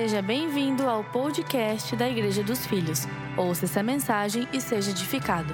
Seja bem-vindo ao podcast da Igreja dos Filhos. Ouça essa mensagem e seja edificado.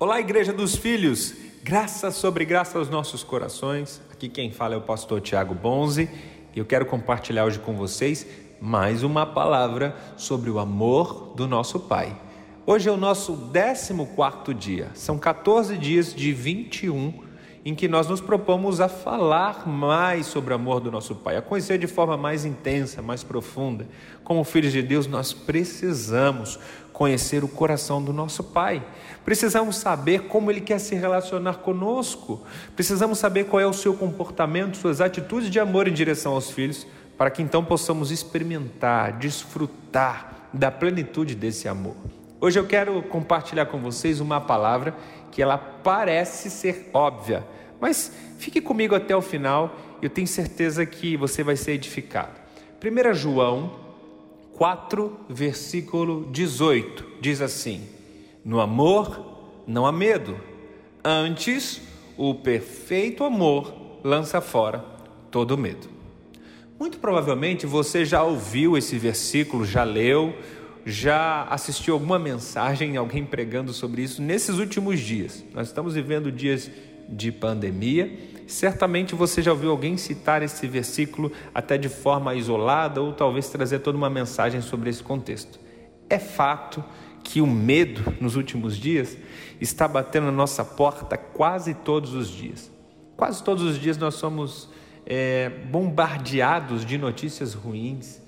Olá, Igreja dos Filhos. Graça sobre graça aos nossos corações. Aqui quem fala é o pastor Tiago Bonzi e eu quero compartilhar hoje com vocês mais uma palavra sobre o amor do nosso Pai. Hoje é o nosso 14 dia. São 14 dias de 21 em que nós nos propomos a falar mais sobre o amor do nosso Pai, a conhecer de forma mais intensa, mais profunda. Como filhos de Deus, nós precisamos conhecer o coração do nosso Pai. Precisamos saber como Ele quer se relacionar conosco. Precisamos saber qual é o seu comportamento, suas atitudes de amor em direção aos filhos, para que então possamos experimentar, desfrutar da plenitude desse amor. Hoje eu quero compartilhar com vocês uma palavra que ela parece ser óbvia, mas fique comigo até o final, eu tenho certeza que você vai ser edificado. 1 João 4, versículo 18, diz assim: No amor não há medo, antes o perfeito amor lança fora todo medo. Muito provavelmente você já ouviu esse versículo, já leu, já assistiu alguma mensagem, alguém pregando sobre isso nesses últimos dias. Nós estamos vivendo dias de pandemia. Certamente você já ouviu alguém citar esse versículo até de forma isolada ou talvez trazer toda uma mensagem sobre esse contexto. É fato que o medo nos últimos dias está batendo na nossa porta quase todos os dias. Quase todos os dias nós somos é, bombardeados de notícias ruins,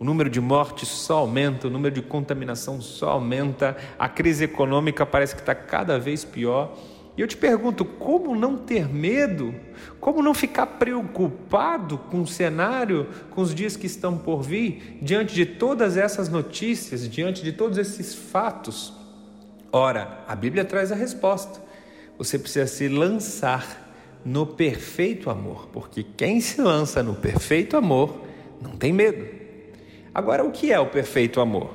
o número de mortes só aumenta, o número de contaminação só aumenta, a crise econômica parece que está cada vez pior. E eu te pergunto, como não ter medo? Como não ficar preocupado com o cenário, com os dias que estão por vir, diante de todas essas notícias, diante de todos esses fatos? Ora, a Bíblia traz a resposta. Você precisa se lançar no perfeito amor, porque quem se lança no perfeito amor não tem medo. Agora, o que é o perfeito amor?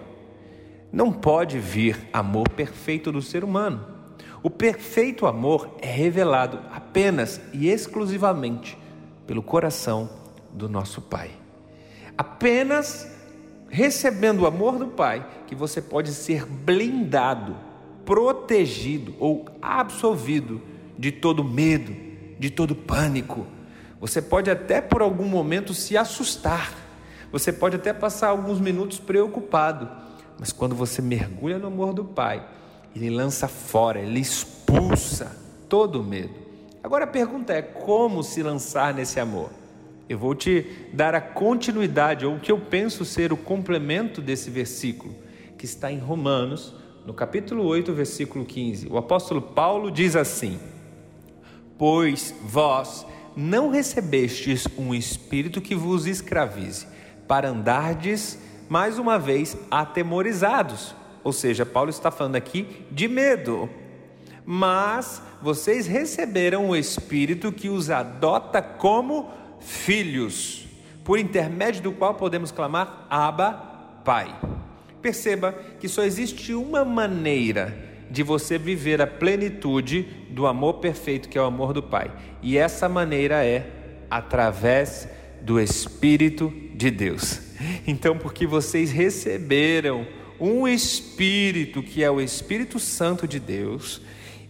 Não pode vir amor perfeito do ser humano. O perfeito amor é revelado apenas e exclusivamente pelo coração do nosso Pai. Apenas recebendo o amor do Pai que você pode ser blindado, protegido ou absolvido de todo medo, de todo pânico. Você pode até por algum momento se assustar você pode até passar alguns minutos preocupado, mas quando você mergulha no amor do Pai, Ele lança fora, Ele expulsa todo o medo. Agora a pergunta é: como se lançar nesse amor? Eu vou te dar a continuidade, ou o que eu penso ser o complemento desse versículo, que está em Romanos, no capítulo 8, versículo 15. O apóstolo Paulo diz assim: Pois vós não recebestes um espírito que vos escravize para andardes mais uma vez atemorizados. Ou seja, Paulo está falando aqui de medo. Mas vocês receberam o Espírito que os adota como filhos, por intermédio do qual podemos clamar Abba, Pai. Perceba que só existe uma maneira de você viver a plenitude do amor perfeito que é o amor do Pai, e essa maneira é através do Espírito de Deus. Então, porque vocês receberam um Espírito que é o Espírito Santo de Deus,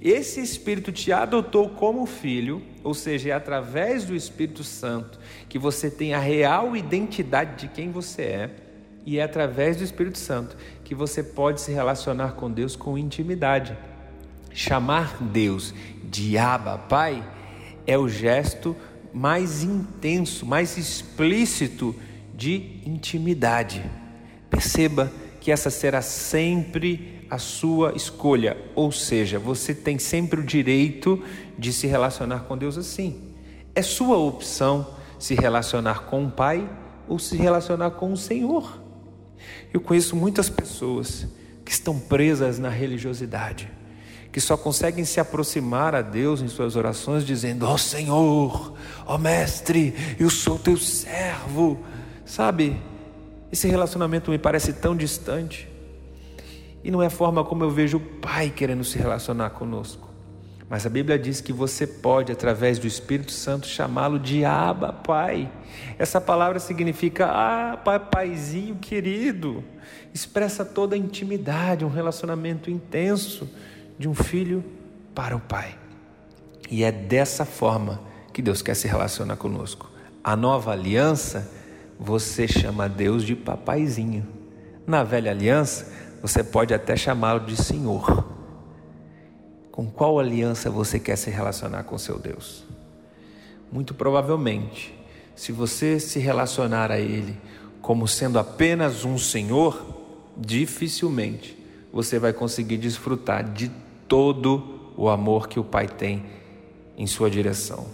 esse Espírito te adotou como filho, ou seja, é através do Espírito Santo que você tem a real identidade de quem você é, e é através do Espírito Santo que você pode se relacionar com Deus com intimidade. Chamar Deus de Abba, Pai, é o gesto mais intenso, mais explícito de intimidade. Perceba que essa será sempre a sua escolha, ou seja, você tem sempre o direito de se relacionar com Deus assim. É sua opção se relacionar com o Pai ou se relacionar com o Senhor. Eu conheço muitas pessoas que estão presas na religiosidade que só conseguem se aproximar a Deus em suas orações dizendo: Ó oh Senhor, ó oh Mestre, eu sou teu servo. Sabe, esse relacionamento me parece tão distante. E não é a forma como eu vejo o Pai querendo se relacionar conosco. Mas a Bíblia diz que você pode, através do Espírito Santo, chamá-lo de Abba, Pai. Essa palavra significa, ah, pai, paizinho querido. Expressa toda a intimidade, um relacionamento intenso de um filho para o pai. E é dessa forma que Deus quer se relacionar conosco. A nova aliança, você chama Deus de papaizinho. Na velha aliança, você pode até chamá-lo de Senhor. Com qual aliança você quer se relacionar com seu Deus? Muito provavelmente, se você se relacionar a Ele como sendo apenas um Senhor, dificilmente você vai conseguir desfrutar de todo o amor que o Pai tem em sua direção.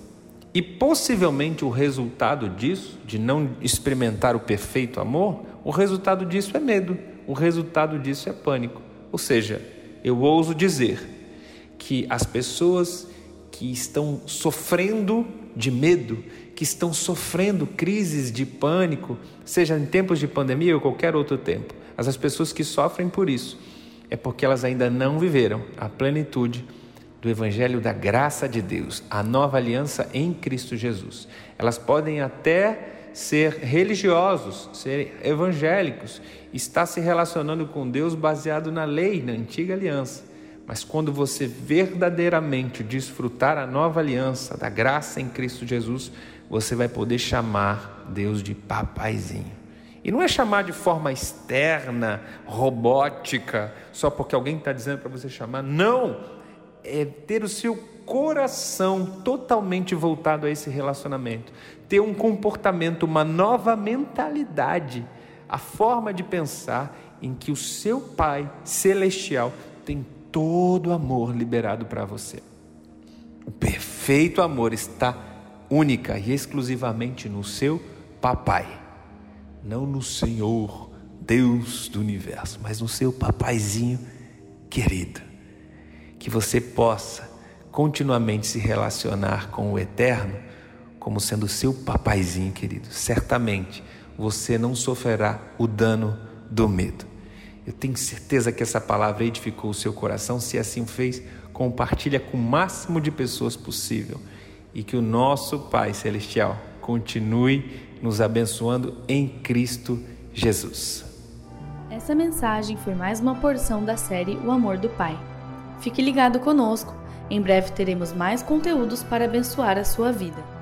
E possivelmente o resultado disso, de não experimentar o perfeito amor, o resultado disso é medo, o resultado disso é pânico. Ou seja, eu ouso dizer que as pessoas que estão sofrendo de medo, que estão sofrendo crises de pânico, seja em tempos de pandemia ou qualquer outro tempo, as pessoas que sofrem por isso é porque elas ainda não viveram a plenitude do Evangelho da graça de Deus, a nova aliança em Cristo Jesus. Elas podem até ser religiosos, ser evangélicos, estar se relacionando com Deus baseado na lei, na antiga aliança. Mas quando você verdadeiramente desfrutar a nova aliança da graça em Cristo Jesus, você vai poder chamar Deus de papaizinho. E não é chamar de forma externa, robótica, só porque alguém está dizendo para você chamar. Não! É ter o seu coração totalmente voltado a esse relacionamento. Ter um comportamento, uma nova mentalidade, a forma de pensar em que o seu Pai celestial tem todo amor liberado para você. O perfeito amor está única e exclusivamente no seu papai, não no Senhor, Deus do universo, mas no seu papaizinho querido. Que você possa continuamente se relacionar com o eterno como sendo seu papaizinho querido. Certamente você não sofrerá o dano do medo. Eu tenho certeza que essa palavra edificou o seu coração. Se assim fez, compartilha com o máximo de pessoas possível. E que o nosso Pai Celestial continue nos abençoando em Cristo Jesus. Essa mensagem foi mais uma porção da série O Amor do Pai. Fique ligado conosco. Em breve teremos mais conteúdos para abençoar a sua vida.